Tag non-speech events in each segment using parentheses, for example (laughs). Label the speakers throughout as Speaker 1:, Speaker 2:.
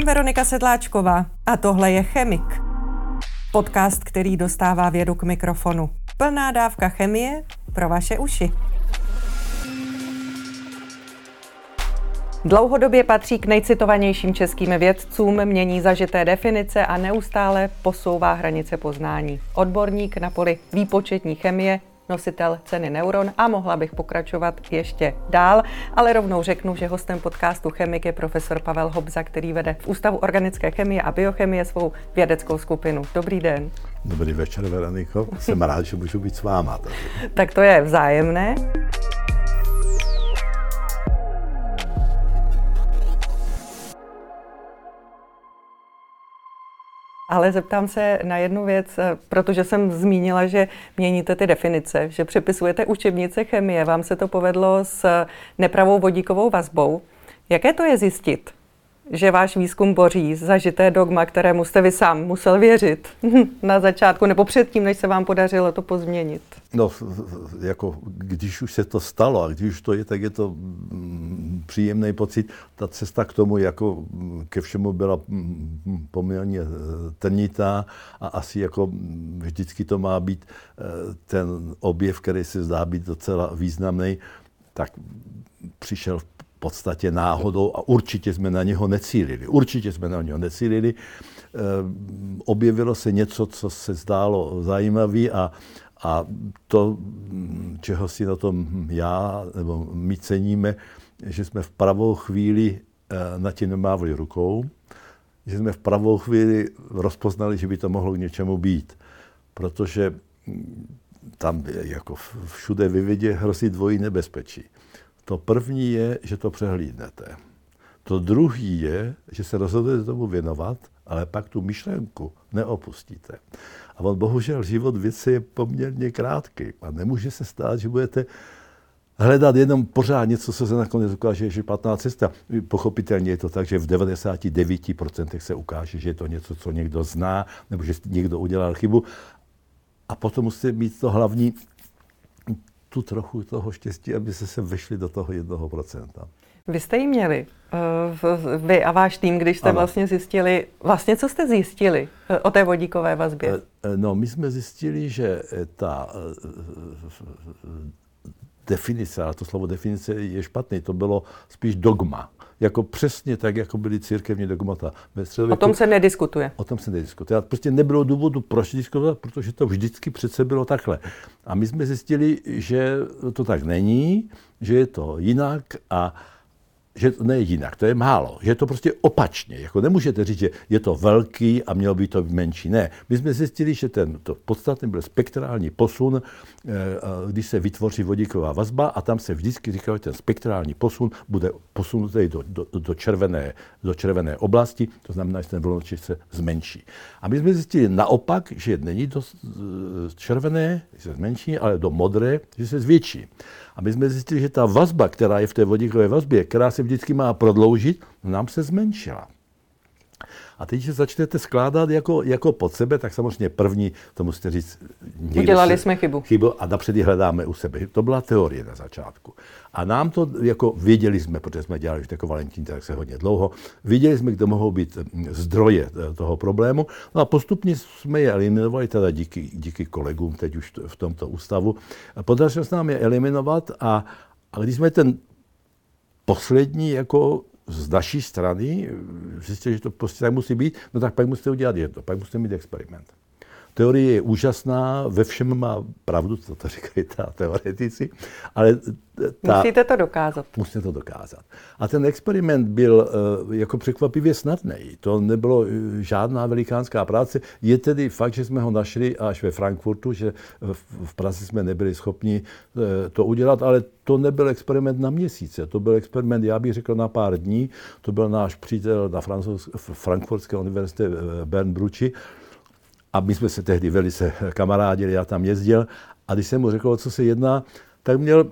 Speaker 1: jsem Veronika Sedláčková a tohle je Chemik. Podcast, který dostává vědu k mikrofonu. Plná dávka chemie pro vaše uši. Dlouhodobě patří k nejcitovanějším českým vědcům, mění zažité definice a neustále posouvá hranice poznání. Odborník na poli výpočetní chemie, nositel ceny Neuron a mohla bych pokračovat ještě dál, ale rovnou řeknu, že hostem podcastu Chemik je profesor Pavel Hobza, který vede v Ústavu organické chemie a biochemie svou vědeckou skupinu. Dobrý den.
Speaker 2: Dobrý večer, Veroniko. Jsem rád, že můžu být s váma. Tady.
Speaker 1: Tak to je vzájemné. Ale zeptám se na jednu věc, eh, protože jsem zmínila, že měníte ty definice, že přepisujete učebnice chemie. Vám se to povedlo s nepravou vodíkovou vazbou. Jaké to je zjistit? Že váš výzkum boří zažité dogma, kterému jste vy sám musel věřit (laughs) na začátku nebo předtím, než se vám podařilo to pozměnit?
Speaker 2: No, jako když už se to stalo a když už to je, tak je to mm, příjemný pocit. Ta cesta k tomu jako ke všemu byla mm, poměrně eh, trnitá a asi jako mm, vždycky to má být eh, ten objev, který se zdá být docela významný, tak přišel v podstatě náhodou a určitě jsme na něho necílili. Určitě jsme na něho necílili. Eh, objevilo se něco, co se zdálo zajímavé a, a to, čeho si na tom já nebo my ceníme, že jsme v pravou chvíli eh, na tím nemávli rukou, že jsme v pravou chvíli rozpoznali, že by to mohlo k něčemu být. Protože tam jako všude ve vědě hrozí dvojí nebezpečí. To první je, že to přehlídnete. To druhý je, že se rozhodujete tomu věnovat, ale pak tu myšlenku neopustíte. A on bohužel život věci je poměrně krátký a nemůže se stát, že budete hledat jenom pořád něco, co se nakonec ukáže, že je špatná cesta. Pochopitelně je to tak, že v 99% se ukáže, že je to něco, co někdo zná, nebo že někdo udělal chybu. A potom musíte mít to hlavní tu trochu toho štěstí, aby se se vešli do toho jednoho procenta.
Speaker 1: Vy jste ji měli, eh, vy a váš tým, když jste ano. vlastně zjistili, vlastně co jste zjistili eh, o té vodíkové vazbě?
Speaker 2: Eh, no, my jsme zjistili, že ta definice, ale to slovo definice je špatný, to bylo spíš dogma jako přesně tak, jako byly církevní dogmata.
Speaker 1: Ve o tom se nediskutuje.
Speaker 2: O tom se nediskutuje. A prostě nebylo důvodu proč diskutovat, protože to vždycky přece bylo takhle. A my jsme zjistili, že to tak není, že je to jinak a že to je jinak, to je málo, že je to prostě opačně. Jako nemůžete říct, že je to velký a mělo by to být menší. Ne, my jsme zjistili, že ten to podstatný byl spektrální posun, eh, když se vytvoří vodíková vazba a tam se vždycky říká, že ten spektrální posun bude posunutý do, do, do, červené, do červené oblasti, to znamená, že ten vlnočis se zmenší. A my jsme zjistili naopak, že není do červené, že se zmenší, ale do modré, že se zvětší. A my jsme zjistili, že ta vazba, která je v té vodíkové vazbě, která se vždycky má prodloužit, nám se zmenšila. A teď, když začnete skládat jako, jako pod sebe, tak samozřejmě první, to musíte říct...
Speaker 1: Udělali jsme chybu.
Speaker 2: Chybu a napřed ji hledáme u sebe. To byla teorie na začátku. A nám to, jako věděli jsme, protože jsme dělali už jako Valentín, tak se hodně dlouho, věděli jsme, kde mohou být hm, zdroje toho problému. No a postupně jsme je eliminovali, teda díky, díky kolegům teď už v tomto ústavu. Podařilo se nám je eliminovat a, a když jsme ten poslední jako z naší strany zjistil, že to prostě tak musí být, no tak pak musíte udělat jedno, pak musíte mít experiment. Teorie je úžasná, ve všem má pravdu, co to říkají ta teoretici, ale
Speaker 1: ta, Musíte to dokázat.
Speaker 2: Musíte to dokázat. A ten experiment byl uh, jako překvapivě snadný. To nebylo uh, žádná velikánská práce. Je tedy fakt, že jsme ho našli až ve Frankfurtu, že v, v Praze jsme nebyli schopni uh, to udělat, ale to nebyl experiment na měsíce. To byl experiment, já bych řekl, na pár dní. To byl náš přítel na Frankfurtské univerzitě Bern Brucci, a my jsme se tehdy velice kamarádili, já tam jezdil. A když jsem mu řekl, o co se jedná, tak měl,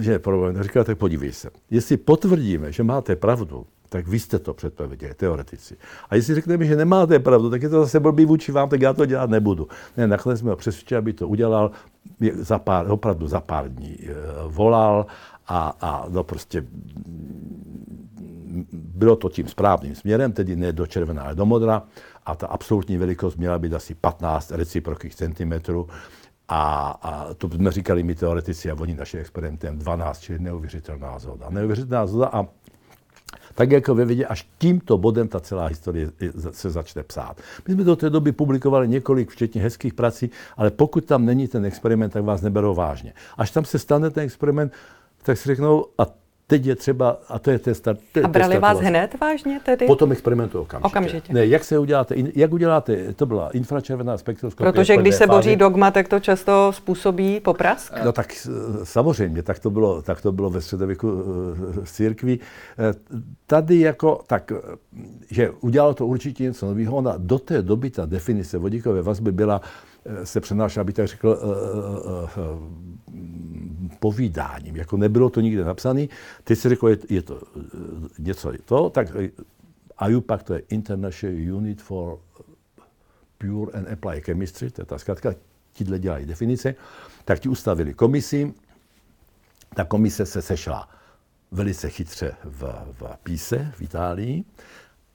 Speaker 2: že problém, říkal, tak podívej se. Jestli potvrdíme, že máte pravdu, tak vy jste to předpověděli, teoretici. A jestli řekneme, že nemáte pravdu, tak je to zase blbý vůči vám, tak já to dělat nebudu. Ne, nakonec jsme ho přesvědčili, aby to udělal, za pár, opravdu za pár dní eh, volal a, a no prostě bylo to tím správným směrem, tedy ne do červená, ale do modra a ta absolutní velikost měla být asi 15 reciprokých centimetrů a, a to jsme říkali my teoretici a oni naši experimentem 12, čili neuvěřitelná zhoda. Neuvěřitelná zhoda a tak jako ve vědě, až tímto bodem ta celá historie se začne psát. My jsme do té doby publikovali několik, včetně hezkých prací, ale pokud tam není ten experiment, tak vás neberou vážně. Až tam se stane ten experiment, tak si řeknou, a teď je třeba, a to je ten start. To je
Speaker 1: a brali vás hned vážně tedy?
Speaker 2: Po tom experimentu okamžitě.
Speaker 1: okamžitě.
Speaker 2: Ne, jak se uděláte, jak uděláte, to byla infračervená spektroskopie.
Speaker 1: Protože když se boří dogma, tak to často způsobí poprask?
Speaker 2: No tak samozřejmě, tak to bylo, tak to bylo ve středověku v církvi. Eh, tady jako, tak, že udělalo to určitě něco nového, ona do té doby ta definice vodíkové vazby byla, eh, se přenášela, aby tak řekl, eh, povídáním, jako nebylo to nikde napsané. Teď se řeklo, je, je to něco to, tak IUPAC to je International Unit for Pure and Applied Chemistry, to je ta zkrátka, tíhle dělají definice, tak ti ustavili komisi, ta komise se sešla velice chytře v, v Píse v Itálii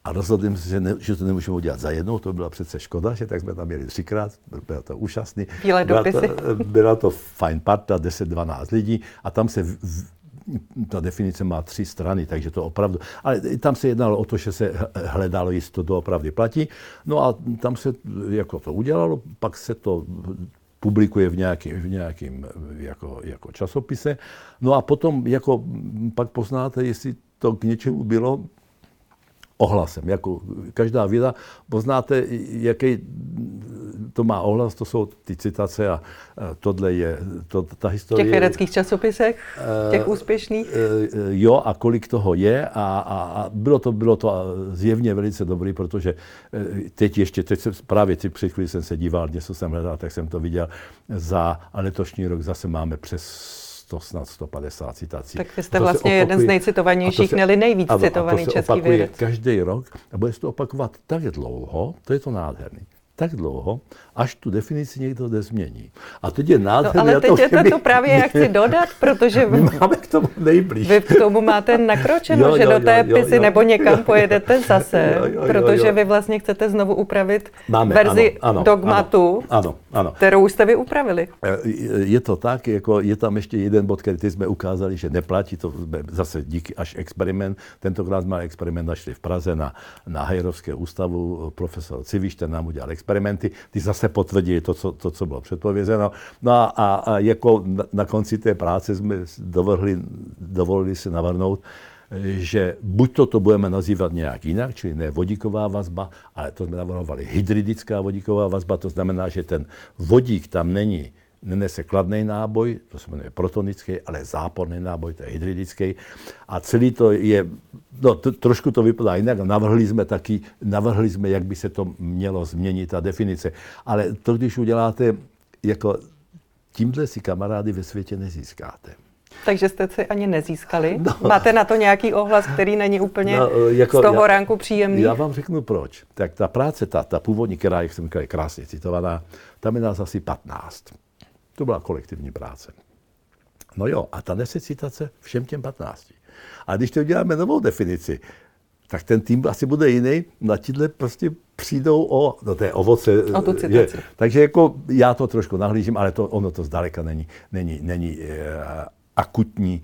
Speaker 2: a rozhodli jsme se, že, ne, že to nemůžeme udělat za jednou, to byla přece škoda, že tak jsme tam měli třikrát, bylo to úžasný.
Speaker 1: byla to, (laughs)
Speaker 2: byla to fajn parta, 10-12 lidí a tam se v, ta definice má tři strany, takže to opravdu, ale tam se jednalo o to, že se hledalo, jestli to doopravdy platí. No a tam se jako to udělalo, pak se to publikuje v nějakým, v nějakým jako, jako časopise. No a potom jako pak poznáte, jestli to k něčemu bylo, ohlasem. Jako každá věda, poznáte, jaký to má ohlas, to jsou ty citace a tohle je to, ta historie.
Speaker 1: V těch vědeckých časopisech, těch uh, úspěšných?
Speaker 2: Uh, jo, a kolik toho je a, a, a bylo, to, bylo to zjevně velice dobrý, protože teď ještě, teď se, právě teď před chvíli jsem se díval, něco jsem hledal, tak jsem to viděl, za letošní rok zase máme přes 100, snad 150 citací.
Speaker 1: Tak vy jste vlastně opakuje, jeden z nejcitovanějších, nebo nejvíc citovaný český vědec.
Speaker 2: každý rok a bude se to opakovat tak dlouho, to je to nádherný tak dlouho, až tu definici někdo nezmění. A teď je nádherné.
Speaker 1: No, ale teď je to, to právě já chci dodat, protože (laughs)
Speaker 2: my máme k tomu nejblíž.
Speaker 1: Vy k tomu máte nakročeno, jo, jo, že do té jo, pisy jo, nebo někam pojedete zase, jo, jo, jo, protože jo. vy vlastně chcete znovu upravit máme, verzi ano, ano, dogmatu,
Speaker 2: ano, ano.
Speaker 1: kterou jste vy upravili.
Speaker 2: Eh, je to tak, jako je tam ještě jeden bod, který jsme ukázali, že neplatí, to zase díky až experiment. Tentokrát jsme experiment našli v Praze na, na Hejrovské ústavu, profesor Civiš, ten nám udělal experiment experimenty, ty zase potvrdí to, co, to, co bylo předpovězeno. No a, a, a jako na, na konci té práce jsme dovolili, dovolili si navrhnout, že buď to, to budeme nazývat nějak jinak, čili ne vodíková vazba, ale to jsme navrhovali hydridická vodíková vazba, to znamená, že ten vodík tam není nenese kladný náboj, to se jmenuje protonický, ale záporný náboj, to je hydridický. A celý to je, no to, trošku to vypadá jinak, navrhli jsme taky, navrhli jsme, jak by se to mělo změnit, ta definice. Ale to, když uděláte, jako tímhle si kamarády ve světě nezískáte.
Speaker 1: Takže jste si ani nezískali? No. Máte na to nějaký ohlas, který není úplně no, jako, z toho já, ránku příjemný?
Speaker 2: Já vám řeknu proč. Tak ta práce, ta, ta původní, která, jak jsem říkal, je krásně citovaná, tam je nás asi 15. To byla kolektivní práce. No jo, a ta nese citace všem těm 15. A když to uděláme novou definici, tak ten tým asi bude jiný, na tíhle prostě přijdou o, no to je ovoce.
Speaker 1: O tu Je,
Speaker 2: takže jako já to trošku nahlížím, ale to, ono to zdaleka není, není, není uh, akutní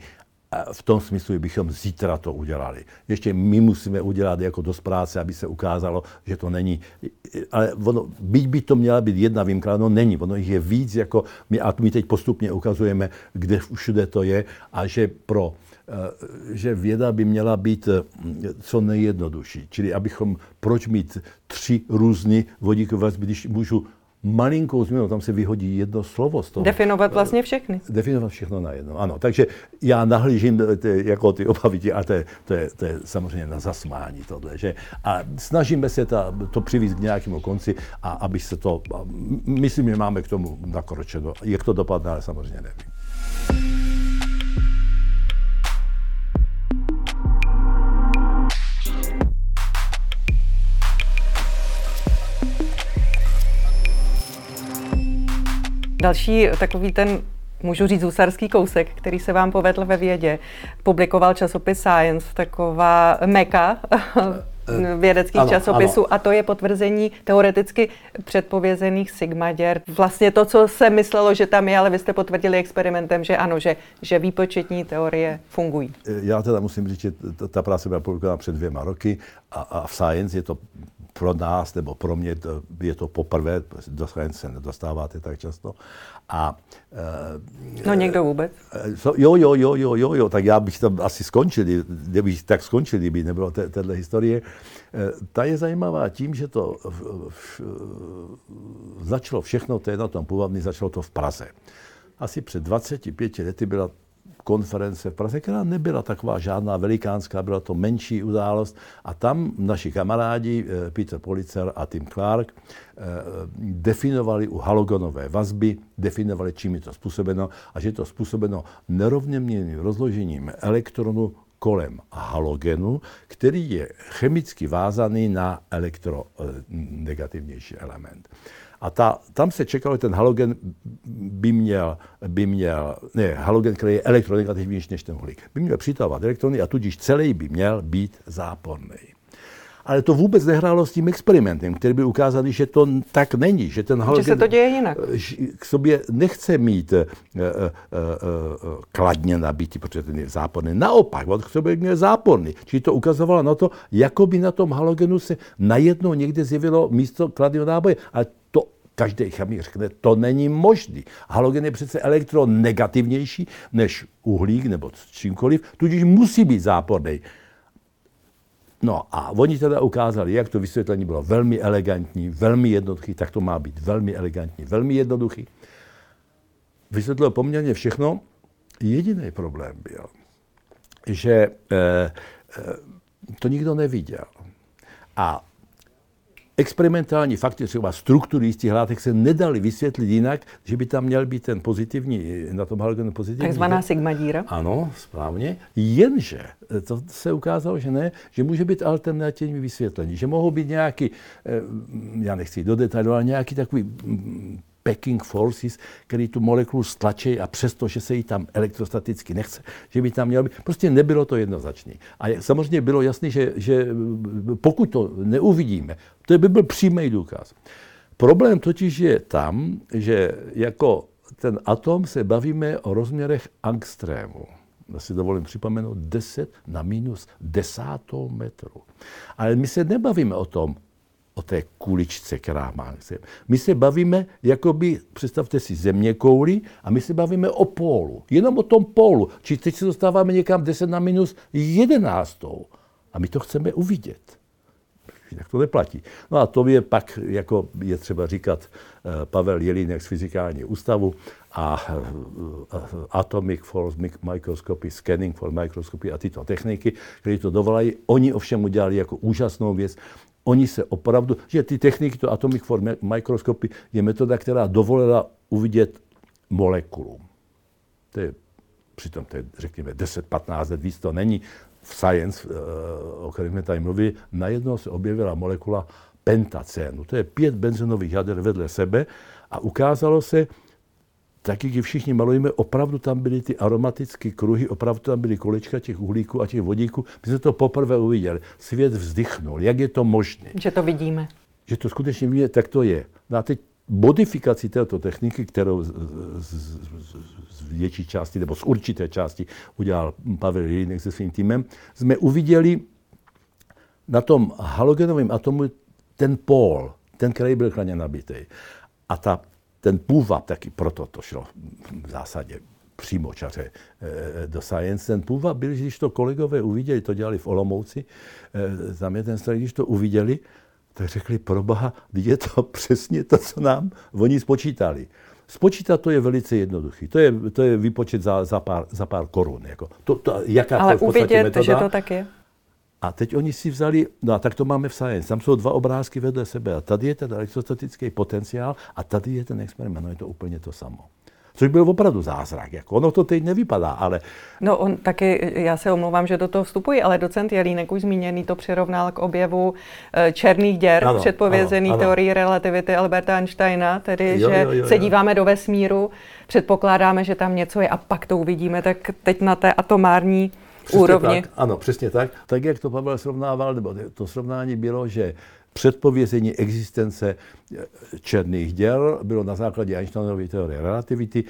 Speaker 2: v tom smyslu, že bychom zítra to udělali. Ještě my musíme udělat jako dost práce, aby se ukázalo, že to není. Ale ono, byť by to měla být jedna výjimka, no není. Ono jich je víc, jako my, a my teď postupně ukazujeme, kde všude to je a že pro eh, že věda by měla být eh, co nejjednodušší. Čili abychom, proč mít tři různé vodíkové když můžu malinkou změnou, tam se vyhodí jedno slovo z toho.
Speaker 1: Definovat vlastně všechny.
Speaker 2: Definovat všechno na jedno, ano. Takže já nahlížím ty, jako ty obavy, a to je, to, je, to je samozřejmě na zasmání tohle. Že? A snažíme se ta, to přivést k nějakému konci, a aby se to, myslím, že máme k tomu nakročeno. Jak to dopadne, ale samozřejmě nevím.
Speaker 1: Další takový ten Můžu říct husarský kousek, který se vám povedl ve vědě. Publikoval časopis Science, taková meka Eh, vědeckých ano, časopisů ano. a to je potvrzení teoreticky předpovězených sigmaděr. Vlastně to, co se myslelo, že tam je, ale vy jste potvrdili experimentem, že ano, že, že výpočetní teorie fungují.
Speaker 2: Eh, já teda musím říct, že ta práce byla publikována před dvěma roky a, a v Science je to pro nás nebo pro mě to, je to poprvé, do se nedostáváte tak často.
Speaker 1: A, no někdo vůbec?
Speaker 2: So, jo, jo, jo, jo, jo, jo, tak já bych tam asi skončil, kdybych tak skončil, kdyby nebylo téhle historie. Ta je zajímavá tím, že to v, v, začalo všechno, to je na tom původní, začalo to v Praze. Asi před 25 lety byla konference v Praze, která nebyla taková žádná velikánská, byla to menší událost. A tam naši kamarádi eh, Peter Policer a Tim Clark eh, definovali u halogenové vazby, definovali, čím je to způsobeno a že je to způsobeno nerovněměrným rozložením elektronu kolem halogenu, který je chemicky vázaný na elektronegativnější element. A ta, tam se čekalo, že ten halogen by měl, by měl, ne, halogen, který je elektronegativnější než ten uhlík, by měl přitahovat elektrony a tudíž celý by měl být záporný ale to vůbec nehrálo s tím experimentem, který by ukázal, že to tak není, že ten
Speaker 1: halogen že se to děje jinak.
Speaker 2: k sobě nechce mít uh, uh, uh, kladně nabitý, protože ten je záporný. Naopak, on k sobě je záporný. Čili to ukazovalo na to, jako by na tom halogenu se najednou někde zjevilo místo kladného náboje. A každý chemik řekne, to není možný. Halogen je přece elektronegativnější než uhlík nebo čímkoliv, tudíž musí být záporný. No a oni teda ukázali, jak to vysvětlení bylo velmi elegantní, velmi jednoduchý, tak to má být velmi elegantní, velmi jednoduchý. Vysvětlilo poměrně všechno. Jediný problém byl, že e, e, to nikdo neviděl. A experimentální fakty, třeba struktury jistých látek, se nedali vysvětlit jinak, že by tam měl být ten pozitivní, na tom halogenu pozitivní.
Speaker 1: Takzvaná sigma díra.
Speaker 2: Ano, správně. Jenže to se ukázalo, že ne, že může být alternativní vysvětlení, že mohou být nějaký, eh, já nechci do detailu, ale nějaký takový packing forces, který tu molekulu stlačí a přesto, že se jí tam elektrostaticky nechce, že by tam mělo být. Prostě nebylo to jednoznačné. A samozřejmě bylo jasné, že, že pokud to neuvidíme, to by byl přímý důkaz. Problém totiž je tam, že jako ten atom se bavíme o rozměrech angstrému. Já si dovolím připomenout 10 na minus desátou metru. Ale my se nebavíme o tom, o té kuličce, která má. My se bavíme, jakoby, představte si země kouli a my se bavíme o pólu. Jenom o tom pólu. Či teď se dostáváme někam 10 na minus 11. A my to chceme uvidět. Tak to neplatí. No a to je pak, jako je třeba říkat eh, Pavel Jelínek z Fyzikální ústavu a eh, Atomic Force Microscopy, Scanning for Microscopy a tyto techniky, které to dovolají. Oni ovšem udělali jako úžasnou věc, Oni se opravdu, že ty techniky, to Atomic Form Microscopy, je metoda, která dovolila uvidět molekulu. To je, přitom to je, řekněme, 10-15 let víc to není. V science, eh, o kterém jsme tady mluvili, najednou se objevila molekula pentacénu. To je pět benzenových jader vedle sebe a ukázalo se, tak jak všichni malujeme, opravdu tam byly ty aromatické kruhy, opravdu tam byly kolečka těch uhlíků a těch vodíků. My jsme to poprvé uviděli. Svět vzdychnul. Jak je to možné?
Speaker 1: Že to vidíme.
Speaker 2: Že to skutečně vidíme, tak to je. No a teď modifikaci této techniky, kterou z, z, z, z větší části nebo z určité části udělal Pavel Jelínek se svým týmem, jsme uviděli na tom halogenovém atomu ten pól, ten, který byl chladně nabitý. A ta ten půvab, taky proto to šlo v zásadě čaře eh, do science. Ten půvab byl, když to kolegové uviděli, to dělali v Olomouci, eh, tam je ten stroj, když to uviděli, tak řekli, proboha, je to (laughs) přesně to, co nám oni spočítali. Spočítat to je velice jednoduchý. To je, to je výpočet za, za, pár, za pár korun. Jako. To, to,
Speaker 1: jaká Ale to uvidět, metoda. že to tak je.
Speaker 2: A teď oni si vzali, no a tak to máme v Science, tam jsou dva obrázky vedle sebe a tady je ten elektrostatický potenciál a tady je ten experiment, no je to úplně to samo. Což byl opravdu zázrak. Jako ono to teď nevypadá, ale...
Speaker 1: No on taky, já se omlouvám, že do toho vstupuji, ale docent Jelínek už zmíněný to přirovnal k objevu eh, černých děr, ano, předpovězený ano, ano. teorii relativity Alberta Einsteina, tedy jo, že jo, jo, se díváme do vesmíru, předpokládáme, že tam něco je a pak to uvidíme, tak teď na té atomární
Speaker 2: Přesně
Speaker 1: úrovni.
Speaker 2: Tak, ano, přesně tak. Tak, jak to Pavel srovnával, nebo to srovnání bylo, že předpovězení existence eh, černých děl bylo na základě Einsteinovy teorie relativity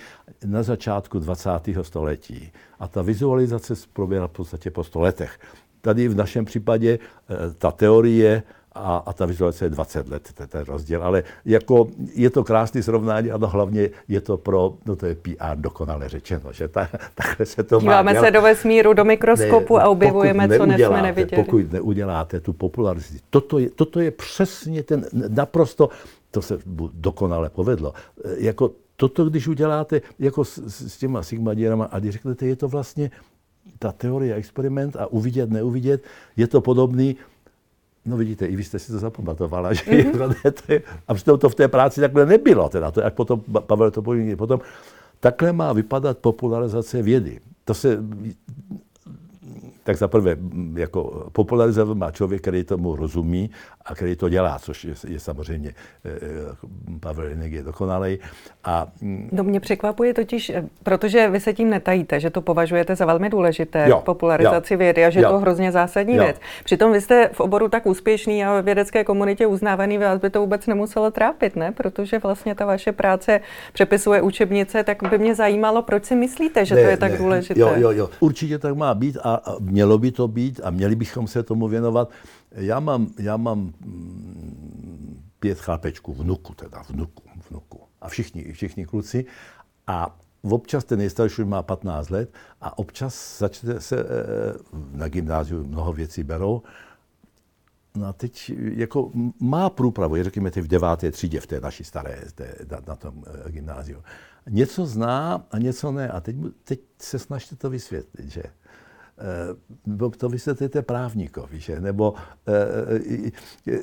Speaker 2: na začátku 20. století. A ta vizualizace proběhla v podstatě po 100 letech. Tady v našem případě eh, ta teorie a, a ta vizualizace je 20 let, to je ten rozdíl. Ale jako je to krásný srovnání, ano, hlavně je to pro, no to je PR dokonale řečeno, že ta, (laughs) takhle se to
Speaker 1: Díváme
Speaker 2: má
Speaker 1: se do vesmíru, do mikroskopu ne, a objevujeme, co jsme neviděli.
Speaker 2: Pokud neuděláte tu popularizaci, toto je, toto je přesně ten naprosto, to se dokonale povedlo, jako toto, když uděláte jako s, s těma sigmadírama a když řeknete, je to vlastně ta teorie experiment a uvidět, neuvidět, je to podobný, No vidíte, i vy jste si to zapamatovala, že (laughs) mm-hmm. to je, a přitom to v té práci takhle nebylo, teda to, jak potom Pavel to poví, potom, takhle má vypadat popularizace vědy. To se tak za prvé jako popularizovat má člověk, který tomu rozumí a který to dělá, což je, je samozřejmě e, Pavel Jinek je dokonalej. A,
Speaker 1: no mě překvapuje totiž, e, protože vy se tím netajíte, že to považujete za velmi důležité, jo, popularizaci jo, vědy a že jo, to hrozně zásadní jo. věc. Přitom vy jste v oboru tak úspěšný a v vědecké komunitě uznávaný, vás by to vůbec nemuselo trápit, ne? Protože vlastně ta vaše práce přepisuje učebnice, tak by mě zajímalo, proč si myslíte, že ne, to je tak ne, důležité.
Speaker 2: Jo, jo, jo. Určitě tak má být a, a mělo by to být a měli bychom se tomu věnovat. Já mám, já mám mm, pět chlapečků, vnuku teda, vnuku, vnuku. A všichni, všichni kluci. A občas ten nejstarší má 15 let a občas začne se, eh, na gymnáziu mnoho věcí berou, No a teď jako má průpravu, řekněme v deváté třídě, v té naší staré, té, na, tom e, gymnáziu. Něco zná a něco ne. A teď, teď se snažte to vysvětlit, že to vysvětlíte právníkovi, že? nebo e, e,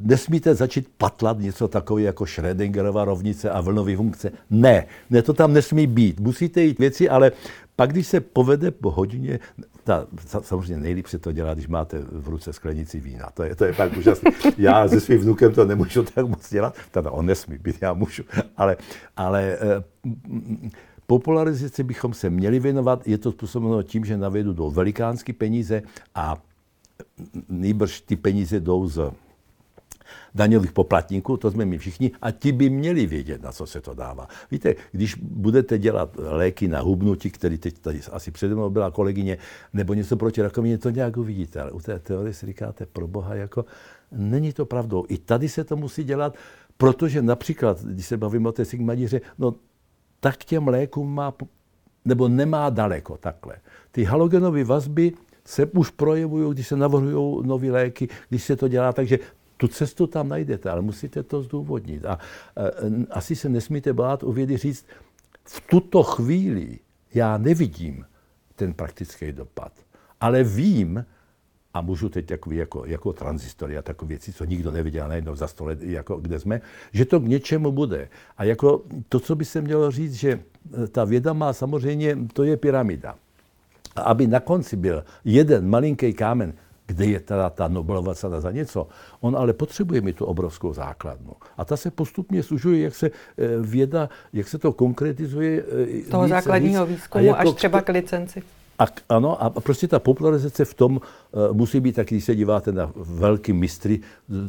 Speaker 2: nesmíte začít patlat něco takové jako Schrödingerova rovnice a vlnový funkce. Ne, ne, to tam nesmí být. Musíte jít věci, ale pak, když se povede po hodině, ta, samozřejmě nejlíp se to dělá, když máte v ruce sklenici vína. To je, to je pak úžasné. Já se svým vnukem to nemůžu tak moc dělat, teda on nesmí být, já můžu, ale, ale Popularizaci bychom se měli věnovat, je to způsobeno tím, že navedu do velikánské peníze a nejbrž ty peníze jdou z daňových poplatníků, to jsme my všichni, a ti by měli vědět, na co se to dává. Víte, když budete dělat léky na hubnutí, který teď tady asi přede mnou byla kolegyně, nebo něco proti rakovině, to nějak uvidíte, ale u té teorie si říkáte, pro boha, jako není to pravdou. I tady se to musí dělat, protože například, když se bavíme o té sigmadíře, no tak těm lékům má, nebo nemá daleko takhle. Ty halogenové vazby se už projevují, když se navrhují nové léky, když se to dělá, takže tu cestu tam najdete, ale musíte to zdůvodnit. A, a asi se nesmíte bát u vědy říct, v tuto chvíli já nevidím ten praktický dopad, ale vím, a můžu teď takový jako, jako transistory a takové věci, co nikdo neviděl najednou za sto let, jako kde jsme, že to k něčemu bude. A jako to, co by se mělo říct, že ta věda má samozřejmě, to je pyramida. A aby na konci byl jeden malinký kámen, kde je teda ta Nobelova cena za něco. On ale potřebuje mít tu obrovskou základnu. A ta se postupně služuje, jak se eh, věda, jak se to konkretizuje.
Speaker 1: Z toho víc, základního víc, výzkumu jako, až třeba k licenci.
Speaker 2: A, ano, a prostě ta popularizace v tom uh, musí být, tak když se díváte na velký mistry,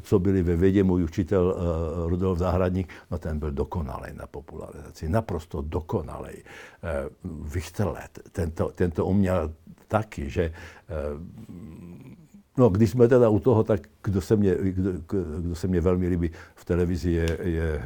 Speaker 2: co byli ve vědě, můj učitel uh, Rudolf Zahradník, no ten byl dokonalý na popularizaci, naprosto dokonalý. Uh, Vichterle, tento, tento uměl taky, že uh, No, když jsme teda u toho, tak kdo se mě, kdo, kdo se mě velmi líbí v televizi, je, je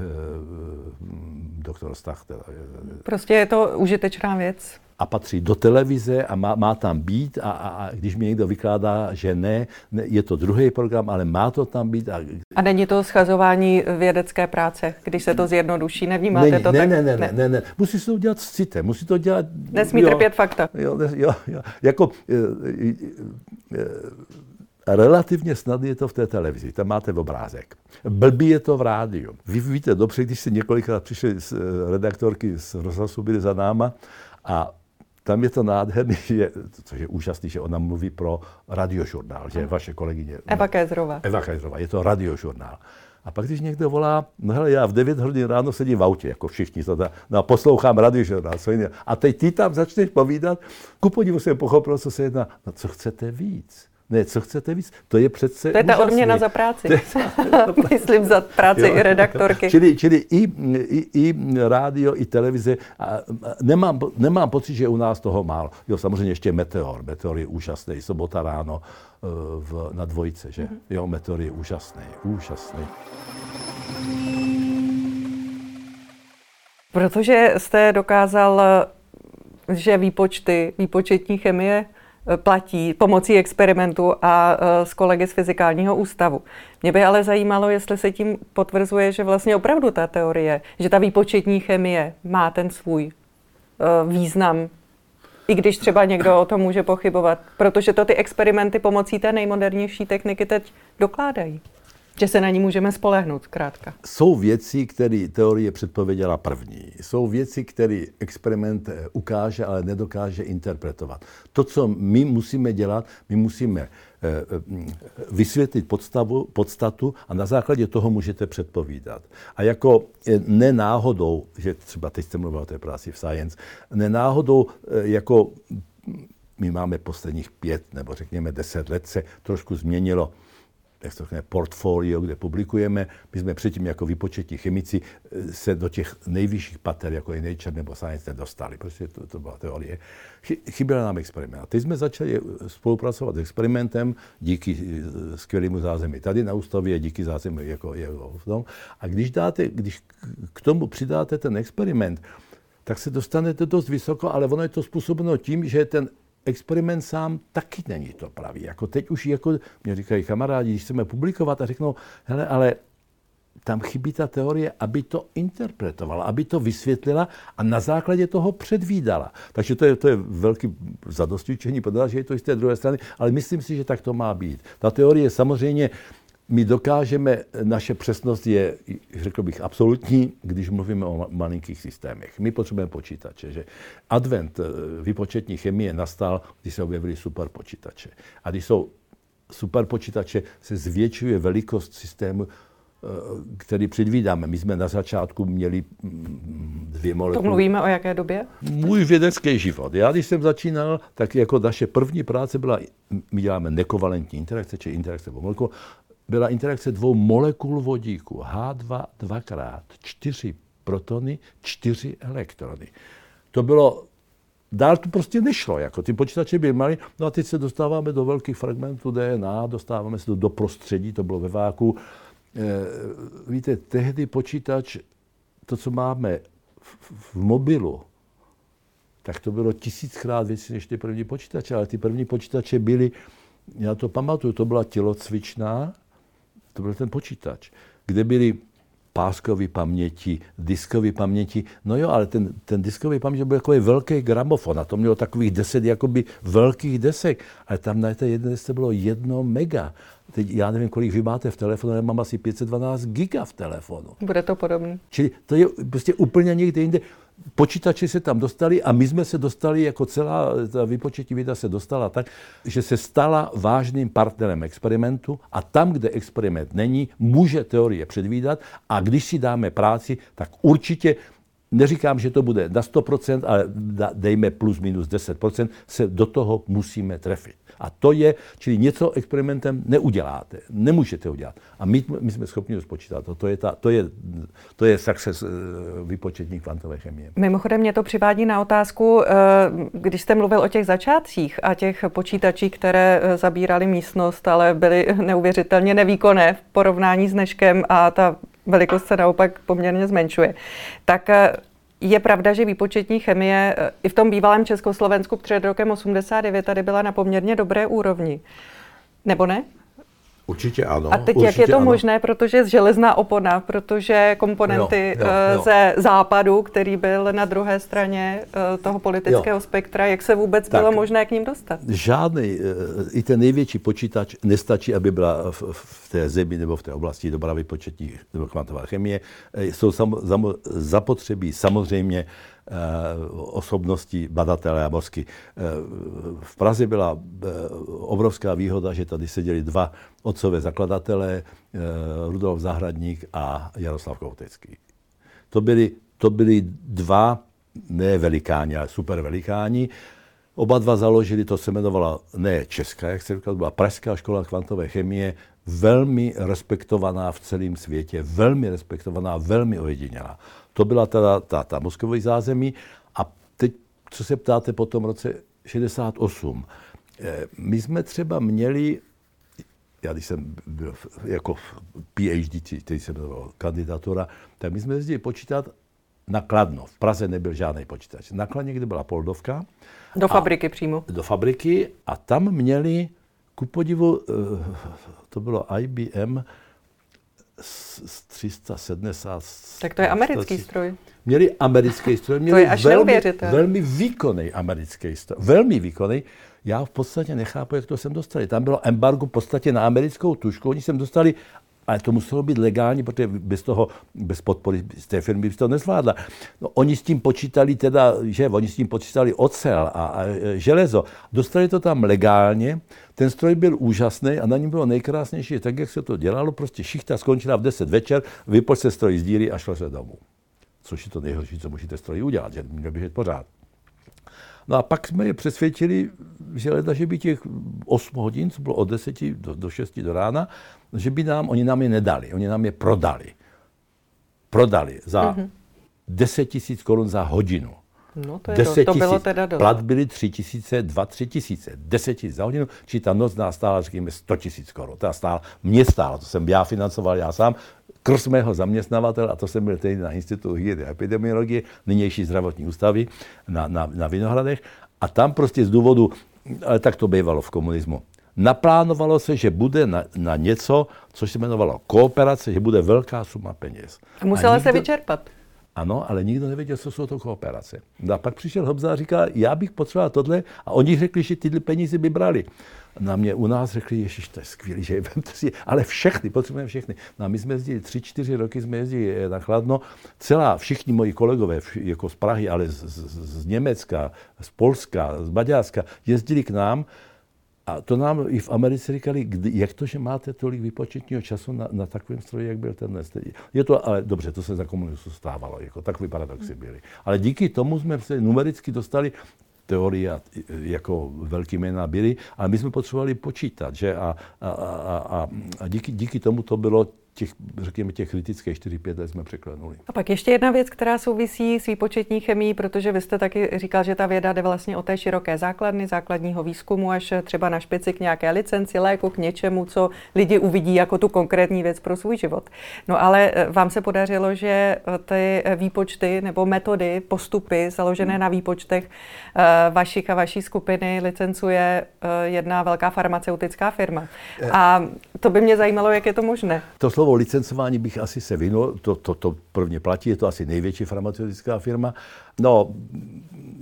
Speaker 2: doktor Stach. Teda,
Speaker 1: je, prostě je to užitečná věc
Speaker 2: a patří do televize a má, má tam být a, a, a když mi někdo vykládá, že ne, ne, je to druhý program, ale má to tam být. A,
Speaker 1: a není to schazování vědecké práce, když se to zjednoduší, nevnímáte
Speaker 2: není,
Speaker 1: to
Speaker 2: ne,
Speaker 1: tak?
Speaker 2: Ne, ne, ne, ne, ne, musí se to udělat s citem, musí to dělat...
Speaker 1: Nesmí jo, trpět fakta.
Speaker 2: Jo, jo, jo, jako... E, e, relativně snadné je to v té televizi, tam máte obrázek. Blbý je to v rádiu. Vy víte dobře, když si několikrát přišli z eh, redaktorky z rozhlasu, byli za náma a tam je to nádherný, (laughs) že, což je úžasný, že ona mluví pro radiožurnál, že vaše kolegyně.
Speaker 1: Eva Kézrová.
Speaker 2: Eva Kézrová, je to radiožurnál. A pak, když někdo volá, no hele, já v 9 hodin ráno sedím v autě, jako všichni, to no a poslouchám radiožurnál, co jiné. A teď ty tam začneš povídat, ku podivu jsem pochopil, co se jedná. No co chcete víc? Ne, co chcete víc? To je přece
Speaker 1: To je ta
Speaker 2: úžasný.
Speaker 1: odměna za práci. (laughs) (laughs) Myslím za práci
Speaker 2: Jo,
Speaker 1: i redaktorky.
Speaker 2: Čili, čili i, i, i rádio, i televize. A a nemám, nemám pocit, že u nás toho málo. Jo, samozřejmě ještě Meteor. Meteor je úžasný. Sobota ráno eh, v, na dvojce, že? Jo, Meteor je úžasný. Úžasný.
Speaker 1: Protože jste dokázal, že výpočty, výpočetní chemie platí pomocí experimentu a eh, s kolegy z fyzikálního ústavu. Mě by ale zajímalo, jestli se tím potvrzuje, že vlastně opravdu ta teorie, že ta výpočetní chemie má ten svůj eh, význam, i když třeba někdo o tom může pochybovat, protože to ty experimenty pomocí té nejmodernější techniky teď dokládají. Že se na ní můžeme spolehnout, zkrátka.
Speaker 2: Jsou věci, které teorie předpověděla první. Jsou věci, které experiment eh, ukáže, ale nedokáže interpretovat. To, co my musíme dělat, my musíme eh, eh, vysvětlit podstavu, podstatu a na základě toho můžete předpovídat. A jako nenáhodou, že třeba teď jste mluvil o té práci v Science, nenáhodou jako my máme posledních pět nebo řekněme deset let se trošku změnilo jak to řekne, portfolio, kde publikujeme. My jsme předtím jako výpočetní chemici eh, se do těch nejvyšších pater, jako je Nature nebo Science, nedostali. Prostě to, to byla teorie. Chyběl nám experiment. A teď jsme začali eh, spolupracovat s experimentem díky eh, skvělému zázemí. Tady na ústavě díky zázemí jako je v tom. A když, dáte, když k tomu přidáte ten experiment, tak se dostanete dost vysoko, ale ono je to způsobeno tím, že ten experiment sám taky není to pravý. Jako teď už jako mě říkají kamarádi, když chceme publikovat a řeknou, hele, ale tam chybí ta teorie, aby to interpretovala, aby to vysvětlila a na základě toho předvídala. Takže to je, to je velký zadostučení, protože že je to z té druhé strany, ale myslím si, že tak to má být. Ta teorie samozřejmě my dokážeme, naše přesnost je, řekl bych, absolutní, když mluvíme o malinkých systémech. My potřebujeme počítače, že advent eh, výpočetní chemie nastal, když se objevily superpočítače. A když jsou superpočítače, se zvětšuje velikost systému, eh, který předvídáme. My jsme na začátku měli mm, dvě molekuly.
Speaker 1: To mluvíme o jaké době?
Speaker 2: Můj vědecký život. Já, když jsem začínal, tak jako naše první práce byla, my děláme nekovalentní interakce, či interakce po molekulu, byla interakce dvou molekul vodíku. H2 dvakrát, čtyři protony, čtyři elektrony. To bylo Dál to prostě nešlo, jako ty počítače byly malé, no a teď se dostáváme do velkých fragmentů DNA, dostáváme se do, do prostředí, to bylo ve váku. E, víte, tehdy počítač, to, co máme v, v mobilu, tak to bylo tisíckrát víc než ty první počítače, ale ty první počítače byly, já to pamatuju, to byla tělocvičná, to byl ten počítač, kde byly páskové paměti, diskové paměti. No jo, ale ten, ten diskový paměť byl jako velký gramofon a to mělo takových deset jakoby velkých desek, ale tam na té jedné desce bylo jedno mega. Teď já nevím, kolik vy máte v telefonu, ale mám asi 512 giga v telefonu.
Speaker 1: Bude to podobné.
Speaker 2: Čili to je prostě úplně někde jinde počítači se tam dostali a my jsme se dostali, jako celá ta věda se dostala tak, že se stala vážným partnerem experimentu a tam, kde experiment není, může teorie předvídat a když si dáme práci, tak určitě Neříkám, že to bude na 100%, ale dejme plus minus 10%, se do toho musíme trefit. A to je, čili něco experimentem neuděláte, nemůžete udělat. A my, my jsme schopni to spočítat. To je, ta, to je, to je success eh, vypočetní kvantové chemie.
Speaker 1: Mimochodem mě to přivádí na otázku, eh, když jste mluvil o těch začátcích a těch počítačích, které eh, zabírali místnost, ale byly (laughs) neuvěřitelně nevýkonné v porovnání s dneškem a ta velikost se naopak poměrně zmenšuje. Tak je pravda, že výpočetní chemie eh, i v tom bývalém Československu před rokem 89 tady byla na poměrně dobré úrovni. Nebo ne?
Speaker 2: Určitě ano.
Speaker 1: A teď jak je to
Speaker 2: ano.
Speaker 1: možné, protože z železná opona, protože komponenty
Speaker 2: Jo, jo,
Speaker 1: eh,
Speaker 2: jo.
Speaker 1: ze západu, který byl na druhé straně eh, toho politického
Speaker 2: Jo.
Speaker 1: spektra, jak se vůbec
Speaker 2: Tak.
Speaker 1: bylo možné k ním dostat?
Speaker 2: Žádný, eh, i ten největší počítač nestačí, aby byla v, v té zemi nebo v té oblasti dobrá výpočetní nebo kvantová chemie. Jsou sam, zamo, zapotřebí samozřejmě eh, osobnosti badatele a mozky. Eh, v Praze byla eh, obrovská výhoda, že tady seděli dva otcové zakladatelé, Rudolf Zahradník a Jaroslav Koutecký. To byli, to byli dva, ne velikáni, ale super velikáni. Oba dva založili, to se jmenovalo ne Česká, jak se říkal, byla Pražská škola kvantové chemie, velmi respektovaná v celém světě, velmi respektovaná, velmi ojedinělá. To byla teda ta, ta mozkový zázemí. A teď, co se ptáte po tom roce 68. Eh, My jsme třeba měli já když jsem byl jako PhD, který se jmenoval kandidatura, tak my jsme jezdili počítat na Kladno. V Praze nebyl žádný počítač. Na Kladně, kde byla Poldovka,
Speaker 1: Do fabriky přímo.
Speaker 2: do fabriky a tam měli, ku podivu, eh, to bylo IBM s 370.
Speaker 1: Tak to je americký stroj.
Speaker 2: Měli americký stroj, měli
Speaker 1: je až
Speaker 2: velmi, velmi výkonný americký stroj, velmi výkonný. Já v podstatě nechápu, jak to sem dostali. Tam bylo embargo v podstatě na americkou tušku, oni sem dostali, ale to muselo být legální, protože bez toho, bez podpory z té firmy by to nezvládla. No, oni s tím počítali teda, že oni s tím počítali ocel a, a e, železo. Dostali to tam legálně, ten stroj byl úžasný a na něm bylo nejkrásnější, tak jak se to dělalo, prostě šichta skončila v 10 večer, vypol se stroj z díry a šlo se domů což je to nejhorší, co můžete stroji udělat, že měl běžet pořád. No a pak jsme je přesvědčili, že leda, že by těch 8 hodin, co bylo od 10 do, do 6 do rána, že by nám, oni nám je nedali, oni nám je prodali. Prodali za mm-hmm. 10 tisíc korun za hodinu.
Speaker 1: No to, je to, to bylo teda dost.
Speaker 2: Plat byly 3 tisíce, 2, 3 tisíce, 10 tisíc za hodinu, či ta noc nás stála, řekněme, 100 tisíc korun. Ta stála, mě stála, to jsem já financoval já sám, krz mého zaměstnavatele, a to jsem byl tehdy na Institutu hygieny a epidemiologie, nynější zdravotní ústavy na, na, na Vinohradech. A tam prostě z důvodu, ale tak to bývalo v komunismu, naplánovalo se, že bude na, na něco, což se jmenovalo kooperace, že bude velká suma peněz.
Speaker 1: A musela
Speaker 2: A
Speaker 1: se vyčerpat.
Speaker 2: Ano, ale nikdo nevěděl, co jsou to kooperace. No a pak přišel Hobza a říká, já bych potřeboval tohle a oni řekli, že tyhle peníze by brali. Na mě u nás řekli, ježiš, to je skvělý, že je vemte si, je." ale všechny, potřebujeme všechny. No a my jsme jezdili tři, čtyři roky, jsme jezdili eh, na Chladno, celá, všichni moji kolegové, jako z Prahy, ale z, z, z Německa, z Polska, z Maďarska, jezdili k nám a to nám i v Americe říkali, kdy, jak to, že máte tolik výpočetního času na, na takovém stroji, jak byl ten dnes. Je to, ale dobře, to se za komunistů stávalo, jako takový paradoxy byly. Ale díky tomu jsme se numericky dostali teorie a- jako velký jména byly, ale my jsme potřebovali počítat, že? A, a, a, a díky, díky tomu to bylo těch, řekněme, těch kritických 4-5 let jsme překlenuli.
Speaker 1: A pak ještě jedna věc, která souvisí s výpočetní chemií, protože vy jste taky říkal, že ta věda jde vlastně o té široké základny, základního výzkumu, až třeba na špici k nějaké licenci, léku, k něčemu, co lidi uvidí jako tu konkrétní věc pro svůj život. No ale eh, vám se podařilo, že eh, ty eh, výpočty nebo metody, postupy založené na výpočtech vašich a vaší skupiny licencuje jedna velká farmaceutická firma. A to by mě zajímalo, jak je to možné.
Speaker 2: To slovo licencování bych asi se vynul, to, to, to prvně platí, je to asi největší farmaceutická firma. No,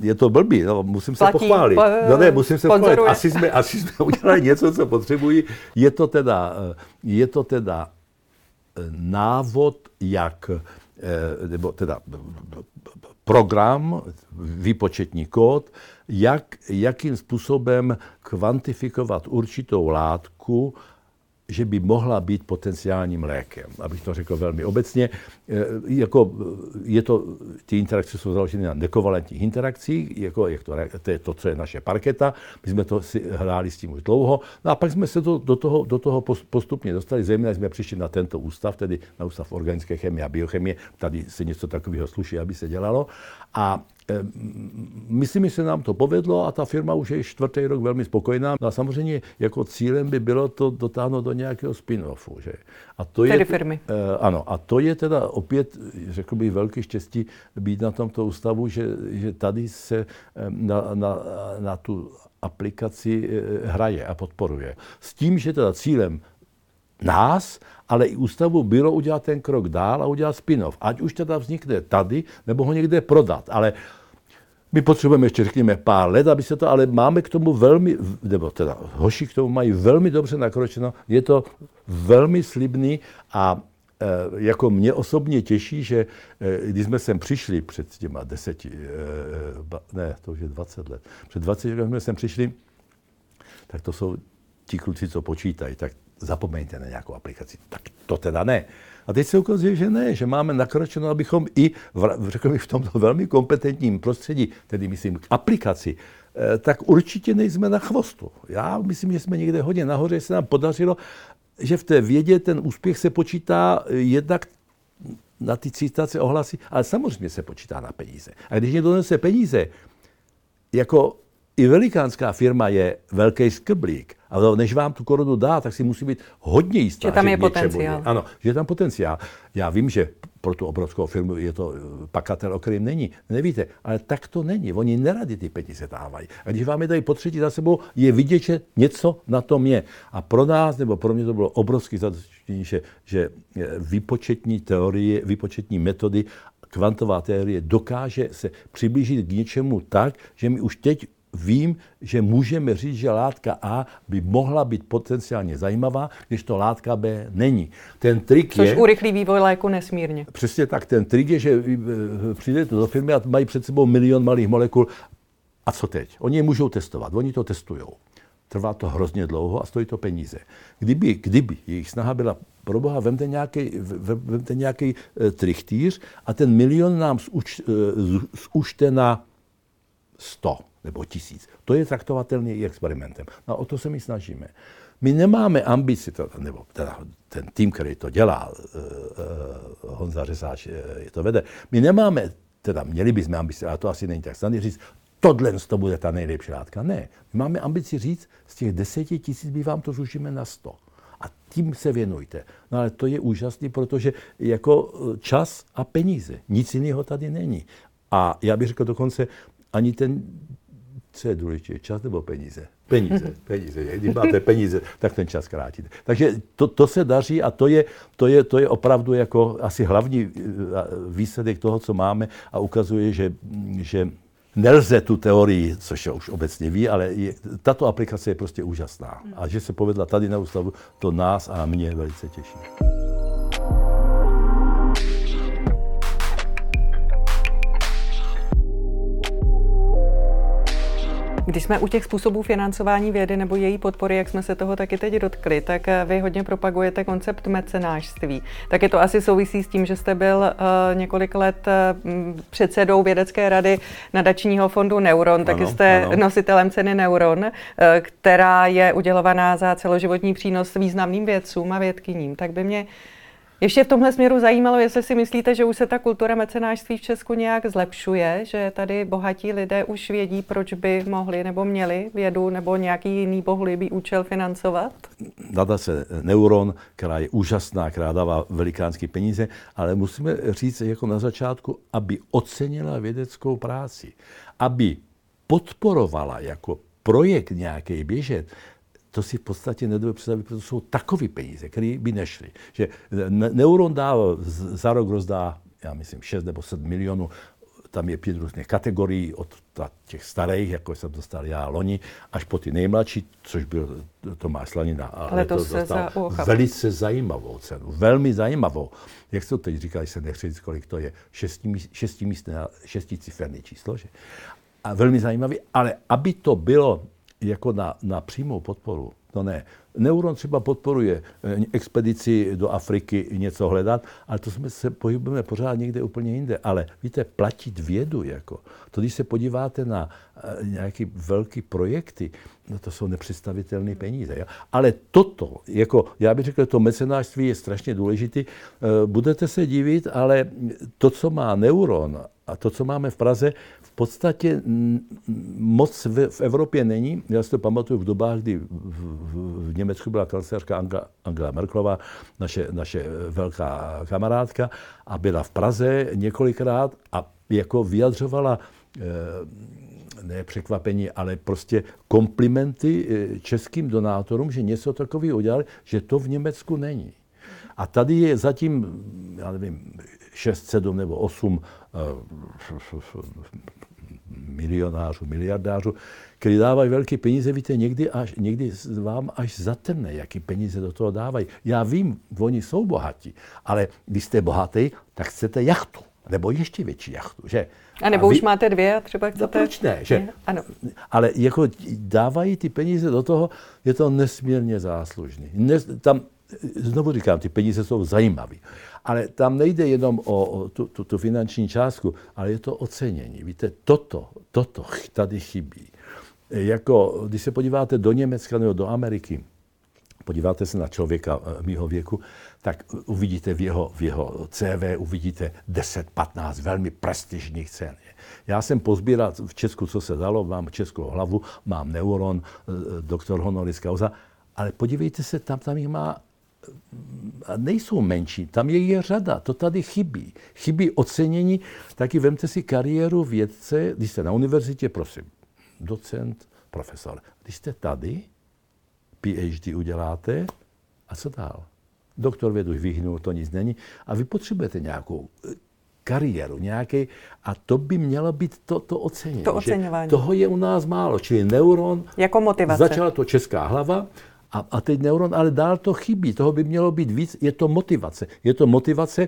Speaker 2: je to blbý, no, musím se
Speaker 1: Platí,
Speaker 2: pochválit.
Speaker 1: po-
Speaker 2: No ne, musím se
Speaker 1: sponzoruje.
Speaker 2: pochválit. Asi jsme, asi jsme (laughs) udělali něco, co potřebují. Je to teda, eh, je to teda eh, návod, jak, eh, nebo teda program, výpočetní kód, jak, jakým způsobem kvantifikovat určitou látku, že by mohla být potenciálním lékem. Abych to řekl velmi obecně, eh, jako eh, je to, ty interakce jsou založeny na nekovalentních interakcích, jako jak to, to je to, co je naše parketa, my jsme to si hráli s tím už dlouho, no a pak jsme se to, do, toho, do toho pos- postupně dostali, zejména jsme přišli na tento ústav, tedy na ústav organické chemie a biochemie, tady se něco takového sluší, aby se dělalo. A Myslím, že se nám to povedlo a ta firma už je čtvrtý rok velmi spokojená. No a samozřejmě jako cílem by bylo to dotáhnout do nějakého spin-offu. Že? A to
Speaker 1: Tedy
Speaker 2: je,
Speaker 1: firmy.
Speaker 2: Eh, ano, a to je teda opět, řekl bych, velké štěstí být na tomto ústavu, že, že tady se eh, na, na, na tu aplikaci eh, hraje a podporuje. S tím, že teda cílem nás, ale i ústavu bylo udělat ten krok dál a udělat spin-off. Ať už teda vznikne tady, nebo ho někde prodat. Ale my potřebujeme ještě, řekněme, pár let, aby se to, ale máme k tomu velmi, nebo teda hoši k tomu mají velmi dobře nakročeno. Je to velmi slibný a e, jako mě osobně těší, že e, když jsme sem přišli před těma deseti, e, ne, to už je 20 let, před 20 lety jsme sem přišli, tak to jsou ti kluci, co počítají, tak zapomeňte na nějakou aplikaci. Tak to teda ne. A teď se ukazuje, že ne, že máme nakročeno, abychom i v, řekl bych, v tomto velmi kompetentním prostředí, tedy myslím k aplikaci, eh, tak určitě nejsme na chvostu. Já myslím, že jsme někde hodně nahoře, že se nám podařilo, že v té vědě ten úspěch se počítá jednak na ty citace, ohlasy, ale samozřejmě se počítá na peníze. A když někdo donese peníze, jako i velikánská firma je velký skrblík, ale než vám tu korunu dá, tak si musí být hodně jistá.
Speaker 1: Že tam je potenciál. Je.
Speaker 2: Ano, že je tam potenciál. Já vím, že pro tu obrovskou firmu je to eh, pakatel, o kterém není. Nevíte, ale tak to není. Oni neradi ty peníze dávají. A když vám je dají po třetí za sebou, je vidět, že něco na tom je. A pro nás, nebo pro mě to bylo obrovský zadostičení, že, že eh, výpočetní teorie, výpočetní metody kvantová teorie dokáže se přiblížit k něčemu tak, že my už teď vím, že můžeme říct, že látka A by mohla být potenciálně zajímavá, když to látka B není.
Speaker 1: Ten trik Což je... urychlí vývoj léku nesmírně.
Speaker 2: Přesně tak. Ten trik je, že přijdete do firmy a mají před sebou milion malých molekul. A co teď? Oni je můžou testovat. Oni to testují. Trvá to hrozně dlouho a stojí to peníze. Kdyby, kdyby jejich snaha byla, pro boha, vemte nějaký, vemte nějaký e, trichtýř a ten milion nám zúč, e, zúčte na 100 nebo tisíc. To je traktovatelný i experimentem. No o to se my snažíme. My nemáme ambici, to, nebo teda ten tým, který to dělá, uh, uh, Honza Řesáč uh, je to vede, my nemáme, teda měli bychom ambici, ale to asi není tak snadné říct, tohle to bude ta nejlepší látka. Ne. My máme ambici říct, z těch deseti tisíc my vám to zúžíme na sto. A tím se věnujte. No ale to je úžasný, protože jako čas a peníze. Nic jiného tady není. A já bych řekl dokonce, ani ten co je důležité, čas nebo peníze? Peníze, (laughs) peníze. Když máte peníze, tak ten čas krátíte. Takže to, to se daří a to je, to, je, to je opravdu jako asi hlavní eh, výsledek toho, co máme a ukazuje, že, že nelze tu teorii, což je už obecně ví, ale je, tato aplikace je prostě úžasná. A že se povedla tady na ústavu, to nás a mě velice těší.
Speaker 1: Když jsme u těch způsobů financování vědy nebo její podpory, jak jsme se toho taky teď dotkli, tak eh, vy hodně propagujete koncept mecenářství. Tak je to asi souvisí s tím, že jste byl uh, několik let uh, předsedou vědecké rady nadačního fondu Neuron, taky ano, jste ano. nositelem ceny Neuron, uh, která je udělovaná za celoživotní přínos významným vědcům a vědkyním. Tak by mě ještě v tomhle směru zajímalo, jestli si myslíte, že už se ta kultura mecenářství v Česku nějak zlepšuje, že tady bohatí lidé už vědí, proč by mohli nebo měli vědu nebo nějaký jiný bohulibý účel financovat?
Speaker 2: se Neuron, která je úžasná, která dává velikánské peníze, ale musíme říct jako na začátku, aby ocenila vědeckou práci, aby podporovala jako projekt nějaký běžet, to si v podstatě nedovedu představit, protože to jsou takové peníze, které by nešly. Že Neuron dá, za rok rozdá, já myslím, 6 nebo 7 milionů tam je pět různých kategorií, od těch starých, jako jsem dostal já loni, až po ty nejmladší, což byl Tomáš Slanina.
Speaker 1: Ale to se za
Speaker 2: velice zajímavou cenu, velmi zajímavou. Jak se to teď říká, se nechci říct, kolik to je, šesticiferné číslo, že? A velmi zajímavý, ale aby to bylo jako na, na přímou podporu, to ne. Neuron třeba podporuje eh, expedici do Afriky něco hledat, ale to jsme se pohybujeme pořád někde úplně jinde. Ale víte, platit vědu, jako, to když se podíváte na eh, nějaké velké projekty, no to jsou nepředstavitelné peníze. Jo? Ale toto, jako já bych řekl, to mecenářství je strašně důležité. Eh, budete se divit, ale to, co má Neuron a to, co máme v Praze, v podstatě moc v, Evropě není. Já si to pamatuju v dobách, kdy v, Německu byla kancelářka Angela, Angela Merklová, naše, naše velká kamarádka, a byla v Praze několikrát a jako vyjadřovala eh, ne překvapení, ale prostě komplimenty eh, českým donátorům, že něco takového udělali, že to v Německu není. A tady je zatím, já nevím, 6, 7 nebo 8 milionářů, miliardářů, kteří dávají velké peníze, víte, někdy, až, někdy vám až zatrne, jaký peníze do toho dávají. Já vím, oni jsou bohatí, ale když jste bohatý, tak chcete jachtu, nebo ještě větší jachtu, že?
Speaker 1: A nebo a vy, už máte dvě a třeba chcete...
Speaker 2: No proč ne, že?
Speaker 1: Ano.
Speaker 2: Ale jako dávají ty peníze do toho, je to nesmírně záslužný. Nes, tam, znovu říkám, ty peníze jsou zajímavé. Ale tam nejde jenom o, o tu, tu, tu finanční částku, ale je to ocenění. Víte, toto, toto tady chybí. Jako, když se podíváte do Německa nebo do Ameriky, podíváte se na člověka eh, mýho věku, tak uvidíte v jeho, v jeho CV, uvidíte 10-15 velmi prestižních cen. Já jsem pozbíral v Česku, co se dalo, mám českou hlavu, mám neuron, eh, doktor honoris causa, ale podívejte se, tam, tam jich má a nejsou menší, tam je je řada, to tady chybí. Chybí ocenění, taky vemte si kariéru vědce, když jste na univerzitě, prosím, docent, profesor. Když jste tady, PhD uděláte, a co dál? Doktor věd už vyhnul, to nic není. A vy potřebujete nějakou eh, kariéru, nějaký, a to by mělo být to, to ocenění.
Speaker 1: To oceňování.
Speaker 2: Toho je u nás málo, čili neuron.
Speaker 1: Jako motivace.
Speaker 2: Začala to česká hlava, a, a teď neuron, ale dál to chybí, toho by mělo být víc, je to motivace. Je to motivace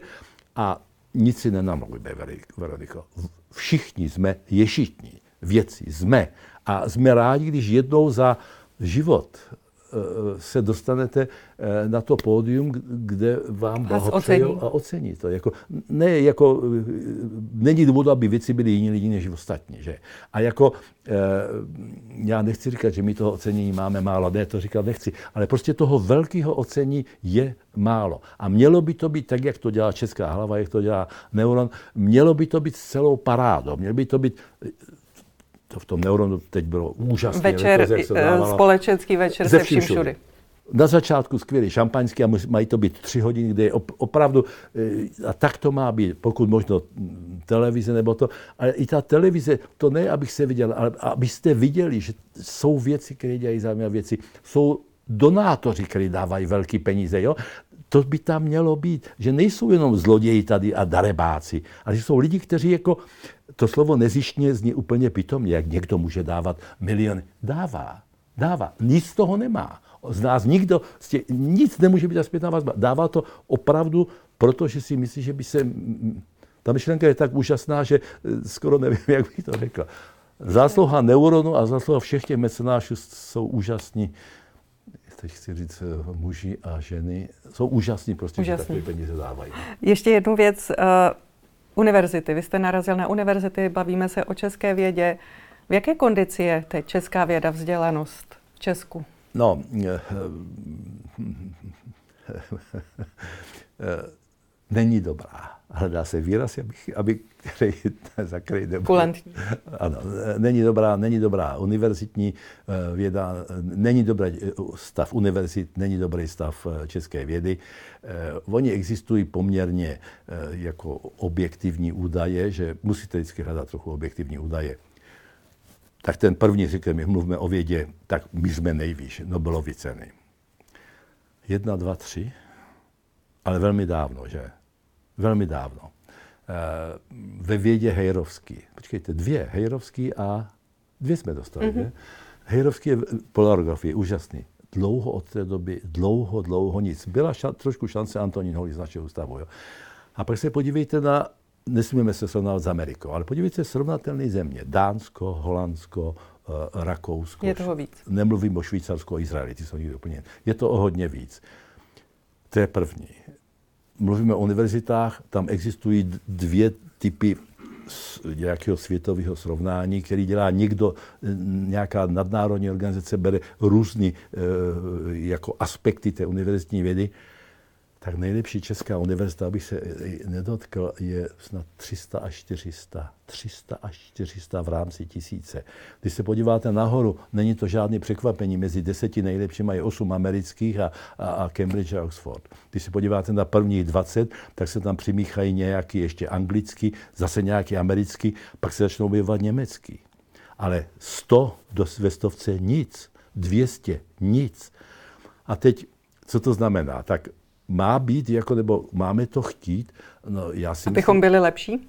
Speaker 2: a nic si nenamluvíme, Veroniko. Všichni jsme ješitní věci, jsme. A jsme rádi, když jednou za život se dostanete eh, na to pódium, kde vám blahopřejou a ocení to. Jako, ne, jako, eh, není důvod, aby věci byly jiní lidi než ostatní. Že? A jako, já nechci říkat, že my toho ocenění máme málo, ne, to říkat nechci, ale prostě toho velkého ocení je málo. A mělo by to být tak, jak to dělá Česká hlava, jak to dělá Neuron, mělo by to být celou parádou, mělo by to být to v tom neuronu teď bylo úžasné.
Speaker 1: Večer, jak se dávalo, společenský večer se vším všudy.
Speaker 2: Na začátku skvělý šampaňský a mají to být tři hodiny, kde je opravdu, eh, a tak to má být, pokud možno televize nebo to, ale i ta televize, to ne, abych se viděl, ale abyste viděli, že jsou věci, které dělají zajímavé věci, jsou donátoři, kteří dávají velké peníze, jo? To by tam mělo být, že nejsou jenom zloději tady a darebáci, ale že jsou lidi, kteří jako to slovo nezištně zní úplně pitomně, jak někdo může dávat miliony. Dává, dává, nic z toho nemá. Z nás nikdo, nic nemůže být zpětná vazba. Dává to opravdu, protože si myslí, že by se... Ta myšlenka je tak úžasná, že eh, skoro nevím, (laughs) jak bych to řekl. Zásluha neuronu a zásluha všech těch mecenášů jsou úžasní. Teď chci říct eh, muži a ženy. Jsou úžasní prostě, Úžasný. že takové peníze dávají.
Speaker 1: Ještě jednu věc. Uh Univerzity. Vy jste narazil na univerzity, bavíme se o české vědě. V jaké kondici je teď česká věda, vzdělanost v Česku?
Speaker 2: No, (laughs) není dobrá. Hledá se výraz, aby, aby který, za který nebo, Ano, není dobrá, není dobrá univerzitní eh, věda, není dobrý stav univerzit, není dobrý stav eh, české vědy. Eh, oni existují poměrně jako objektivní údaje, že musíte vždycky hledat trochu objektivní údaje. Tak ten první říkám, my mluvíme o vědě, tak my jsme nejvýš, Nobelovy ceny. Jedna, dva, tři, ale velmi dávno, že? Velmi dávno. Eh, ve vědě Hejrovský. Počkejte, dvě, Hejrovský a dvě jsme dostali, mm-hmm. ne? Hejrovský je polarografie, úžasný. Dlouho od té doby, dlouho, dlouho nic. Byla ša- trošku šance Antonín Holý z našeho ústavu. Jo. A pak se podívejte na, nesmíme se srovnávat s Amerikou, ale podívejte se srovnatelné země. Dánsko, Holandsko, uh, Rakousko.
Speaker 1: Je toho víc.
Speaker 2: Nemluvím o Švýcarsku a Izraeli, ty jsou někde úplně. Je to o hodně víc. To je první mluvíme o univerzitách, tam existují dvě typy nějakého světového srovnání, který dělá někdo, nějaká nadnárodní organizace bere různé e, jako aspekty té univerzitní vědy tak nejlepší česká univerzita, abych se nedotkl, je snad 300 až 400. 300 až 400 v rámci tisíce. Když se podíváte nahoru, není to žádné překvapení. Mezi deseti nejlepšími mají 8 amerických a, a, a Cambridge a Oxford. Když se podíváte na prvních 20, tak se tam přimíchají nějaký ještě anglický, zase nějaký americký, pak se začnou objevovat německý. ale 100 do, ve stovce nic, 200 nic. A teď, co to znamená? Tak má být, jako, nebo máme to chtít?
Speaker 1: No, já si Abychom myslím, byli lepší?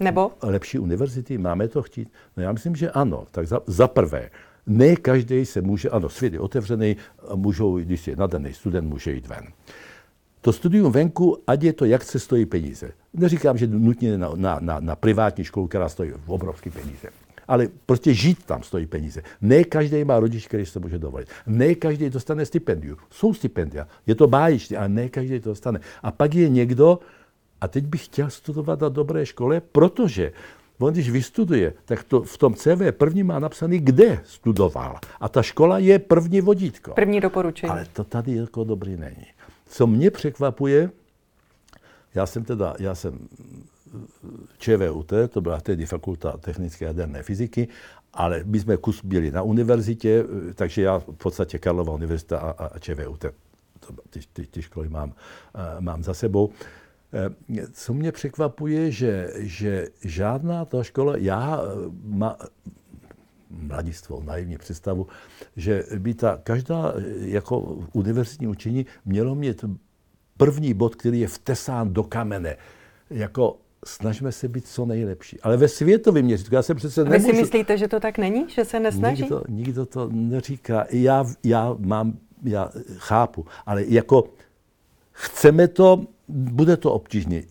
Speaker 1: Nebo?
Speaker 2: Lepší univerzity, máme to chtít? No já myslím, že ano. Tak za, za prvé, ne každý se může, ano, svět je otevřený, můžou, když je nadaný student, může jít ven. To studium venku, ať je to, jak se stojí peníze. Neříkám, že nutně na, na, na, na privátní školu, která stojí obrovské peníze. Ale prostě žít tam stojí peníze. Ne každý má rodič, který se může dovolit. Ne každý dostane stipendium. Jsou stipendia. Je to báječné, ale ne každý to dostane. A pak je někdo, a teď bych chtěl studovat na dobré škole, protože On když vystuduje, tak to v tom CV první má napsaný, kde studoval. A ta škola je první vodítko.
Speaker 1: První doporučení.
Speaker 2: Ale to tady jako dobrý není. Co mě překvapuje, já jsem teda, já jsem ČVUT, to byla tehdy fakulta technické jaderné fyziky, ale my jsme kus byli na univerzitě, takže já v podstatě Karlova univerzita a, a ČVUT, ty, ty, ty školy mám, mám za sebou. Eh, co mě překvapuje, že, že žádná ta škola, já eh, má, mladistvou, naivní představu, že by ta každá eh, jako univerzitní učení mělo mít první bod, který je vtesán do kamene. Jako snažíme se být co nejlepší. Ale ve světovém měřítku, já jsem přece
Speaker 1: A vy nemůžu... si myslíte, že to tak není? Že se nesnaží?
Speaker 2: Nikdo, nikdo to neříká. Já, já mám, já chápu, ale jako chceme to, bude to obtížné.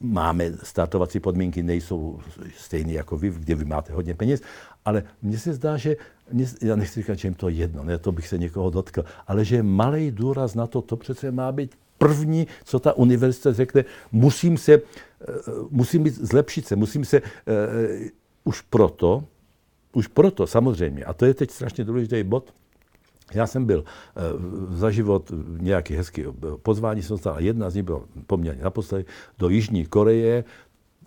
Speaker 2: Máme startovací podmínky, nejsou stejné jako vy, kde vy máte hodně peněz, ale mně se zdá, že, mě, já nechci říkat, že jim to jedno, ne, to bych se někoho dotkl, ale že malý důraz na to, to přece má být první, co ta univerzita řekne, musím se, musím být, zlepšit se, musím se uh, už proto, už proto samozřejmě, a to je teď strašně důležitý bod, já jsem byl uh, za život nějaký hezký pozvání, jsem dostal, jedna z nich byla poměrně naposledy, do Jižní Koreje,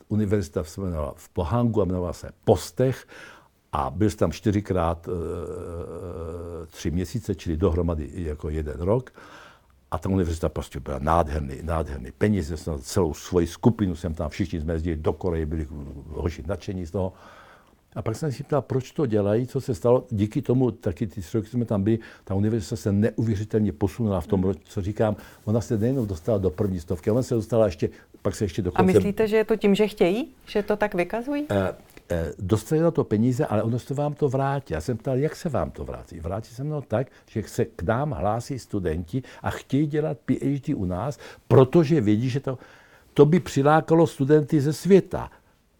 Speaker 2: univerzita se jmenovala v Pohangu a jmenovala se Postech a byl jsem tam čtyřikrát uh, tři měsíce, čili dohromady jako jeden rok. A ta univerzita prostě byla nádherný, nádherný. Peníze jsem celou svoji skupinu jsem tam, všichni jsme jezdili do Koreje, byli hoši nadšení z toho. A pak jsem si ptal, proč to dělají, co se stalo. Díky tomu, taky ty roky jsme tam byli, ta univerzita se neuvěřitelně posunula v tom, co říkám. Ona se nejenom dostala do první stovky, ona se dostala ještě, pak se ještě do
Speaker 1: konce. A myslíte, že je to tím, že chtějí? Že to tak vykazují? Eh,
Speaker 2: dostali na to peníze, ale ono se vám to vrátí. Já jsem ptal, jak se vám to vrátí. Vrátí se mnou tak, že se k nám hlásí studenti a chtějí dělat PhD u nás, protože vědí, že to, to by přilákalo studenty ze světa.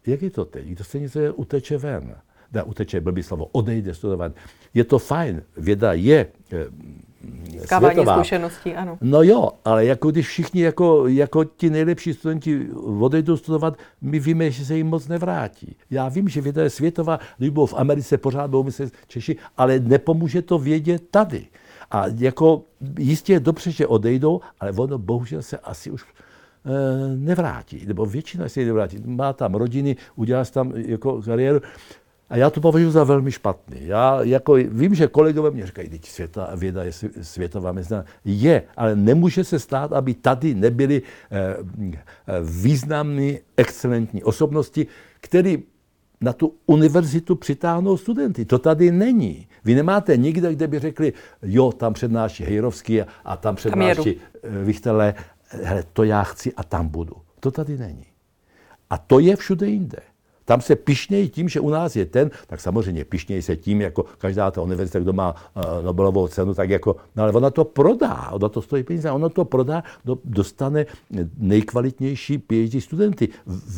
Speaker 2: Jak je to teď? Kdo se něco uteče ven? Ne, uteče, blbý slovo, odejde studovat. Je to fajn, věda je
Speaker 1: světová. zkušeností, ano.
Speaker 2: No jo, ale jako když všichni jako, jako ti nejlepší studenti odejdou studovat, my víme, že se jim moc nevrátí. Já vím, že věda je světová, když v Americe pořád budou myslet Češi, ale nepomůže to vědět tady. A jako jistě je dobře, že odejdou, ale ono bohužel se asi už Eh, nevrátí, nebo většina se nevrátí. Má tam rodiny, udělá tam jako kariéru. A já to považuji za velmi špatný. Já jako vím, že kolegové mě říkají, že světa, věda je světová mezinárodní. Je, ale nemůže se stát, aby tady nebyly eh, významné, excelentní osobnosti, které na tu univerzitu přitáhnou studenty. To tady není. Vy nemáte nikde, kde by řekli, jo, tam přednáší Hejrovský a tam přednáší Vichtele hele, to já chci a tam budu. To tady není. A to je všude jinde. Tam se pišnějí tím, že u nás je ten, tak samozřejmě pišnějí se tím, jako každá ta univerzita, kdo má uh, Nobelovou cenu, tak jako, no ale ona to prodá, ona to stojí peníze, ona to prodá, do, dostane nejkvalitnější PhD studenty.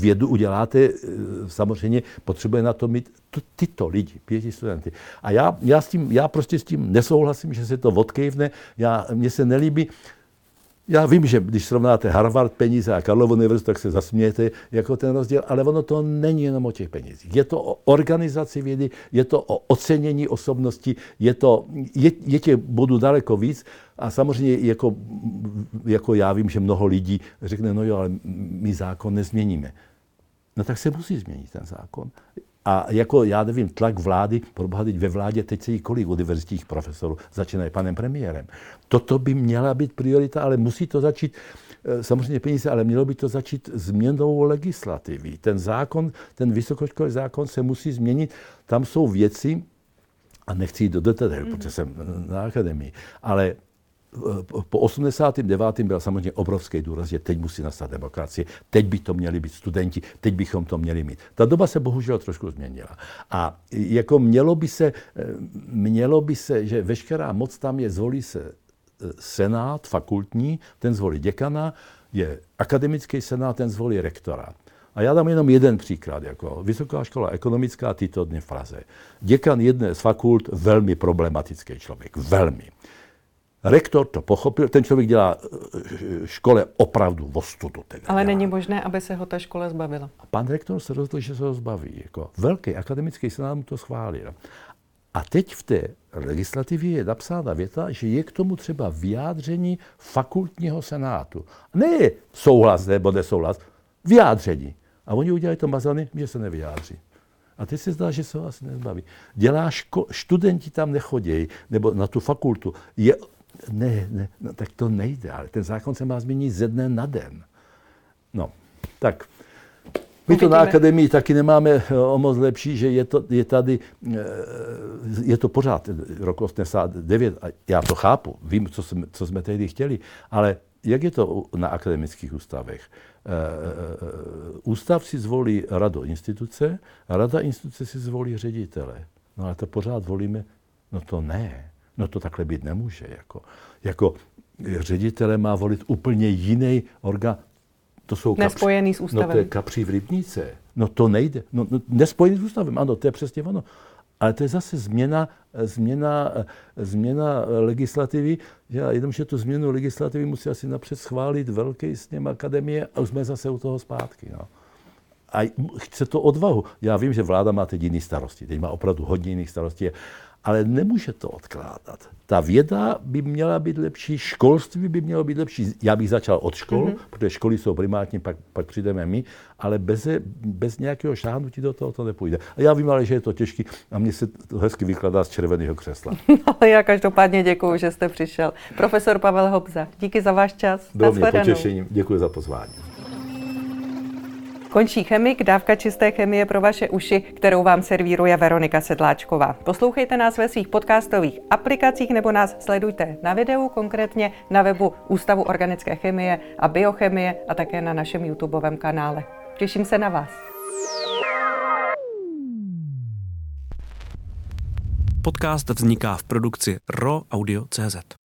Speaker 2: Vědu uděláte, uh, samozřejmě potřebuje na to mít to, tyto lidi, PhD studenty. A já, já, s tím, já prostě s tím nesouhlasím, že se to odkejvne, já, mně se nelíbí, já vím, že když srovnáte Harvard peníze a Karlovu univerzitu, tak se zasmějete jako ten rozdíl, ale ono to není jenom o těch penězích. Je to o organizaci vědy, je to o ocenění osobnosti, je, to, je, je těch bodů daleko víc a samozřejmě jako, jako já vím, že mnoho lidí řekne, no jo, ale my zákon nezměníme. No tak se musí změnit ten zákon. A jako, já nevím, tlak vlády, proboha ve vládě, teď se jí kolik univerzitních profesorů, začínají panem premiérem. Toto by měla být priorita, ale musí to začít eh, samozřejmě peníze, ale mělo by to začít změnou legislativy. Ten zákon, ten vysokoškolský zákon se musí změnit. Tam jsou věci, a nechci jít do detailů, mm. protože jsem na akademii, ale po 89. byl samozřejmě obrovský důraz, že teď musí nastat demokracie, teď by to měli být studenti, teď bychom to měli mít. Ta doba se bohužel trošku změnila. A jako mělo by se, mělo by se že veškerá moc tam je, zvolí se e, senát fakultní, ten zvolí děkana, je akademický senát, ten zvolí rektora. A já dám jenom jeden příklad. Jako Vysoká škola ekonomická tyto dny v Praze. Děkan jedné z fakult, velmi problematický člověk. Velmi. Rektor to pochopil, ten člověk dělá eh, škole opravdu v ostudu.
Speaker 1: Teda Ale není možné, aby se ho ta škola zbavila.
Speaker 2: A pan rektor se rozhodl, že se ho zbaví. Jako velký akademický senát mu to schválil. A teď v té legislativě je napsána věta, že je k tomu třeba vyjádření fakultního senátu. Ne souhlas nebo nesouhlas, vyjádření. A oni udělali to mazany, že se nevyjádří. A teď se zdá, že se ho asi nezbaví. Dělá ško- studenti tam nechodějí, nebo na tu fakultu. Je ne, ne, no, tak to nejde, ale ten zákon se má změnit ze dne na den. No, tak. My to na akademii taky nemáme eh, o moc lepší, že je, to, je tady, eh, je to pořád rok 89 a já to chápu, vím, co jsme, co jsme tehdy chtěli, ale jak je to na akademických ústavech? Eh, ústav si zvolí radu instituce, rada instituce si zvolí ředitele. No ale to pořád volíme, no to ne. No to takhle být nemůže. Jako, jako ředitele má volit úplně jiný orgán.
Speaker 1: To jsou Nespojený s ústavem.
Speaker 2: No to je kapří v rybníce. No to nejde. No, no, nespojený s ústavem, ano, to je přesně ono. Ale to je zase změna, změna, změna legislativy, že jenomže tu změnu legislativy musí asi napřed schválit velký sněm akademie a už jsme zase u toho zpátky. No. A chce to odvahu. Já vím, že vláda má teď jiný starosti. Teď má opravdu hodně jiných starostí ale nemůže to odkládat. Ta věda by měla být lepší, školství by mělo být lepší. Já bych začal od škol, mm-hmm. protože školy jsou primátní, pak, pak přijdeme my, ale bez, bez nějakého šáhnutí do toho to nepůjde. A já vím ale, že je to těžké a mně se to hezky vykladá z červeného křesla.
Speaker 1: ale (laughs) já každopádně děkuji, že jste přišel. Profesor Pavel Hobza, díky za váš čas.
Speaker 2: Bylo mě potěšením. Děkuji za pozvání.
Speaker 1: Končí chemik, dávka čisté chemie pro vaše uši, kterou vám servíruje Veronika Sedláčková. Poslouchejte nás ve svých podcastových aplikacích nebo nás sledujte na videu, konkrétně na webu Ústavu organické chemie a biochemie a také na našem YouTubeovém kanále. Těším se na vás.
Speaker 3: Podcast vzniká v produkci RO Audio CZ.